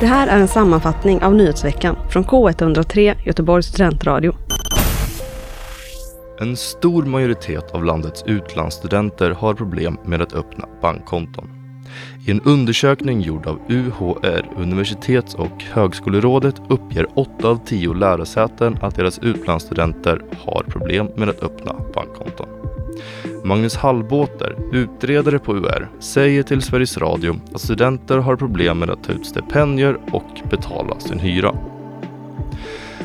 Det här är en sammanfattning av nyhetsveckan från K103 Göteborgs studentradio. En stor majoritet av landets utlandsstudenter har problem med att öppna bankkonton. I en undersökning gjord av UHR, Universitets och högskolerådet, uppger 8 av 10 lärosäten att deras utlandsstudenter har problem med att öppna bankkonton. Magnus Hallbåter, utredare på UR, säger till Sveriges Radio att studenter har problem med att ta ut stipendier och betala sin hyra.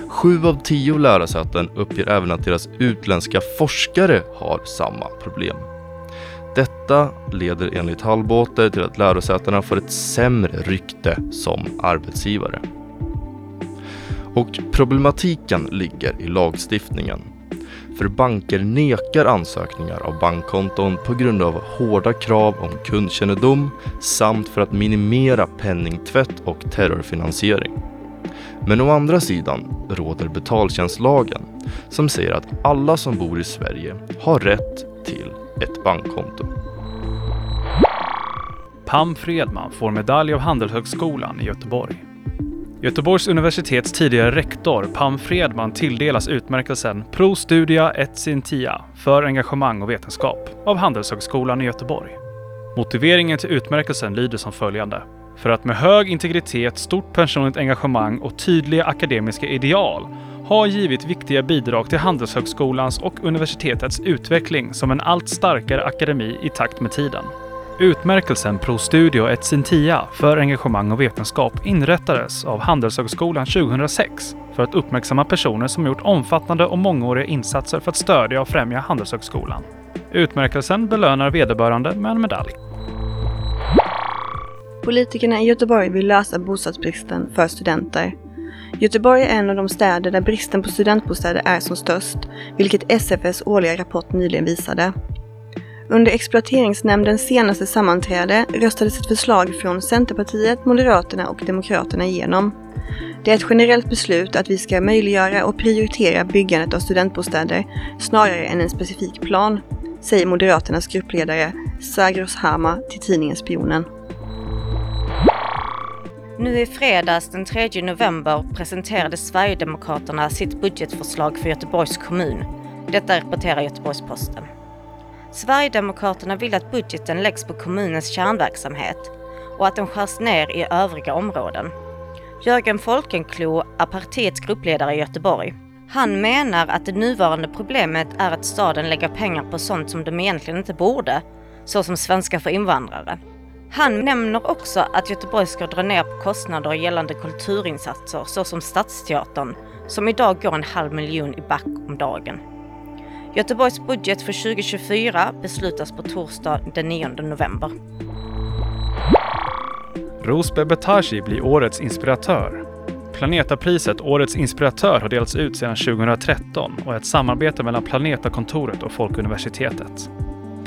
Sju av tio lärosäten uppger även att deras utländska forskare har samma problem. Detta leder enligt Hallbåter till att lärosätena får ett sämre rykte som arbetsgivare. Och problematiken ligger i lagstiftningen. För banker nekar ansökningar av bankkonton på grund av hårda krav om kundkännedom samt för att minimera penningtvätt och terrorfinansiering. Men å andra sidan råder betaltjänstlagen som säger att alla som bor i Sverige har rätt till ett bankkonto. Pam Fredman får medalj av Handelshögskolan i Göteborg. Göteborgs universitets tidigare rektor Pam Fredman tilldelas utmärkelsen Pro Studia et Scientia för engagemang och vetenskap av Handelshögskolan i Göteborg. Motiveringen till utmärkelsen lyder som följande. För att med hög integritet, stort personligt engagemang och tydliga akademiska ideal har givit viktiga bidrag till Handelshögskolans och universitetets utveckling som en allt starkare akademi i takt med tiden. Utmärkelsen Pro Studio et Cintia för engagemang och vetenskap inrättades av Handelshögskolan 2006 för att uppmärksamma personer som gjort omfattande och mångåriga insatser för att stödja och främja Handelshögskolan. Utmärkelsen belönar vederbörande med en medalj. Politikerna i Göteborg vill lösa bostadsbristen för studenter. Göteborg är en av de städer där bristen på studentbostäder är som störst, vilket SFS årliga rapport nyligen visade. Under exploateringsnämndens senaste sammanträde röstades ett förslag från Centerpartiet, Moderaterna och Demokraterna igenom. Det är ett generellt beslut att vi ska möjliggöra och prioritera byggandet av studentbostäder snarare än en specifik plan, säger Moderaternas gruppledare Sagros Hama till tidningen Spionen. Nu i fredags den 3 november presenterade Sverigedemokraterna sitt budgetförslag för Göteborgs kommun. Detta rapporterar Göteborgs-Posten. Sverigedemokraterna vill att budgeten läggs på kommunens kärnverksamhet och att den skärs ner i övriga områden. Jörgen Folkenklo är partiets gruppledare i Göteborg. Han menar att det nuvarande problemet är att staden lägger pengar på sånt som de egentligen inte borde, såsom svenska för invandrare. Han nämner också att Göteborg ska dra ner på kostnader gällande kulturinsatser såsom Stadsteatern, som idag går en halv miljon i back om dagen. Göteborgs budget för 2024 beslutas på torsdag den 9 november. Rosbe Betaji blir årets inspiratör. Planetapriset Årets inspiratör har delats ut sedan 2013 och är ett samarbete mellan Planetakontoret och Folkuniversitetet.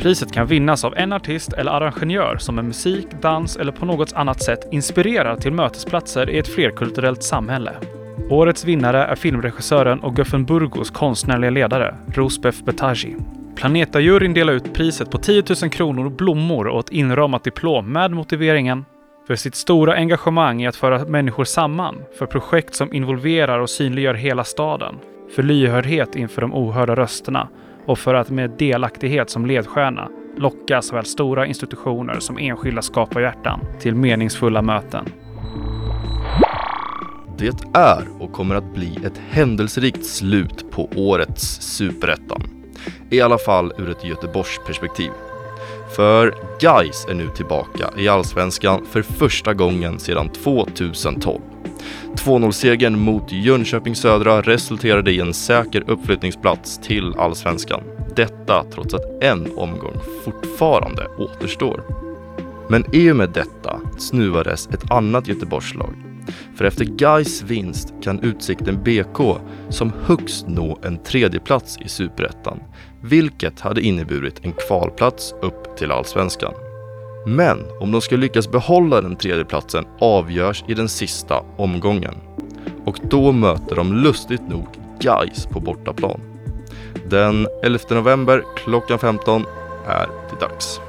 Priset kan vinnas av en artist eller arrangör som med musik, dans eller på något annat sätt inspirerar till mötesplatser i ett flerkulturellt samhälle. Årets vinnare är filmregissören och Göffenburgos konstnärliga ledare, Rosbef Betaji. Planeta-juryn delar ut priset på 10 000 kronor, och blommor och ett inramat diplom med motiveringen för sitt stora engagemang i att föra människor samman, för projekt som involverar och synliggör hela staden, för lyhördhet inför de ohörda rösterna och för att med delaktighet som ledstjärna locka såväl stora institutioner som enskilda skaparhjärtan till meningsfulla möten. Det är och kommer att bli ett händelserikt slut på årets Superettan. I alla fall ur ett Göteborgsperspektiv. För Gais är nu tillbaka i Allsvenskan för första gången sedan 2012. 2-0-segern mot Jönköping Södra resulterade i en säker uppflyttningsplats till Allsvenskan. Detta trots att en omgång fortfarande återstår. Men i och med detta snuvades ett annat Göteborgslag. För efter Gais vinst kan Utsikten BK som högst nå en tredjeplats i Superettan, vilket hade inneburit en kvalplats upp till Allsvenskan. Men om de ska lyckas behålla den tredje platsen avgörs i den sista omgången. Och då möter de lustigt nog Gais på bortaplan. Den 11 november klockan 15 är det dags.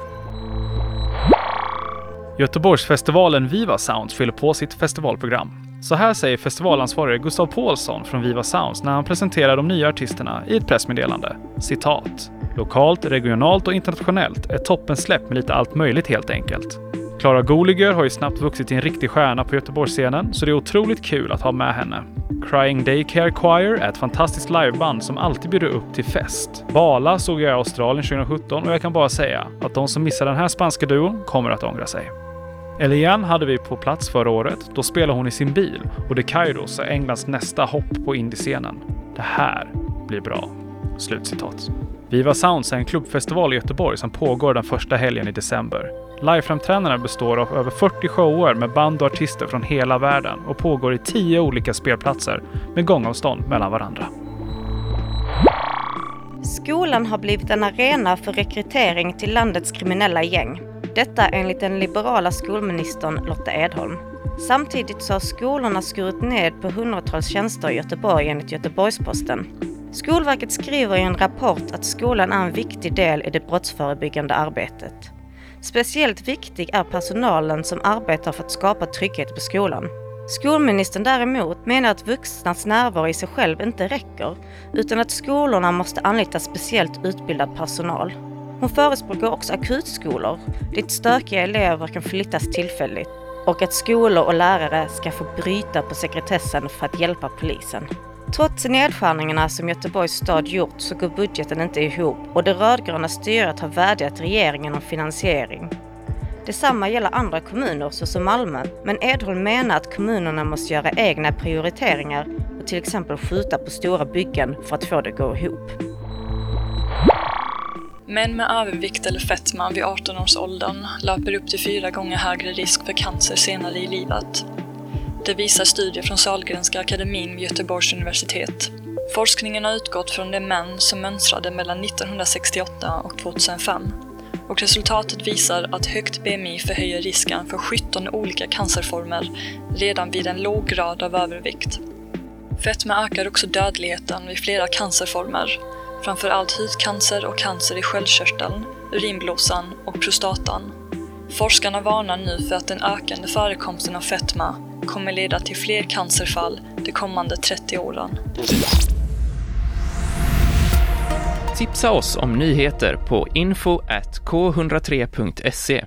Göteborgsfestivalen Viva Sounds fyller på sitt festivalprogram. Så här säger festivalansvarige Gustav Paulsson från Viva Sounds när han presenterar de nya artisterna i ett pressmeddelande. Citat. Lokalt, regionalt och internationellt. Ett toppensläpp med lite allt möjligt helt enkelt. Klara Goliger har ju snabbt vuxit till en riktig stjärna på Göteborgsscenen, så det är otroligt kul att ha med henne. Crying Daycare Choir är ett fantastiskt liveband som alltid bjuder upp till fest. Bala såg jag i Australien 2017 och jag kan bara säga att de som missar den här spanska duon kommer att ångra sig. Eliane hade vi på plats förra året. Då spelade hon i sin bil och The Kairos är Englands nästa hopp på indiescenen. Det här blir bra. Slutcitat. Viva Sounds är en klubbfestival i Göteborg som pågår den första helgen i december. Liveframträdandena består av över 40 shower med band och artister från hela världen och pågår i 10 olika spelplatser med gångavstånd mellan varandra. Skolan har blivit en arena för rekrytering till landets kriminella gäng. Detta enligt den liberala skolministern Lotta Edholm. Samtidigt så har skolorna skurit ned på hundratals tjänster i Göteborg enligt Göteborgs-Posten. Skolverket skriver i en rapport att skolan är en viktig del i det brottsförebyggande arbetet. Speciellt viktig är personalen som arbetar för att skapa trygghet på skolan. Skolministern däremot menar att vuxnas närvaro i sig själv inte räcker, utan att skolorna måste anlita speciellt utbildad personal. Hon förespråkar också akutskolor, dit stökiga elever kan flyttas tillfälligt och att skolor och lärare ska få bryta på sekretessen för att hjälpa polisen. Trots nedskärningarna som Göteborgs stad gjort så går budgeten inte ihop och det rödgröna styret har vädjat till regeringen om finansiering. Detsamma gäller andra kommuner såsom Malmö, men Edholm menar att kommunerna måste göra egna prioriteringar och till exempel skjuta på stora byggen för att få det att gå ihop. Män med övervikt eller fetma vid 18-årsåldern löper upp till fyra gånger högre risk för cancer senare i livet. Det visar studier från Sahlgrenska akademin vid Göteborgs universitet. Forskningen har utgått från de män som mönstrade mellan 1968 och 2005 och resultatet visar att högt BMI förhöjer risken för 17 olika cancerformer redan vid en låg grad av övervikt. Fetma ökar också dödligheten vid flera cancerformer, framför allt hudcancer och cancer i sköldkörteln, urinblåsan och prostatan. Forskarna varnar nu för att den ökande förekomsten av fetma kommer leda till fler cancerfall de kommande 30 åren. Tipsa oss om nyheter på info k103.se.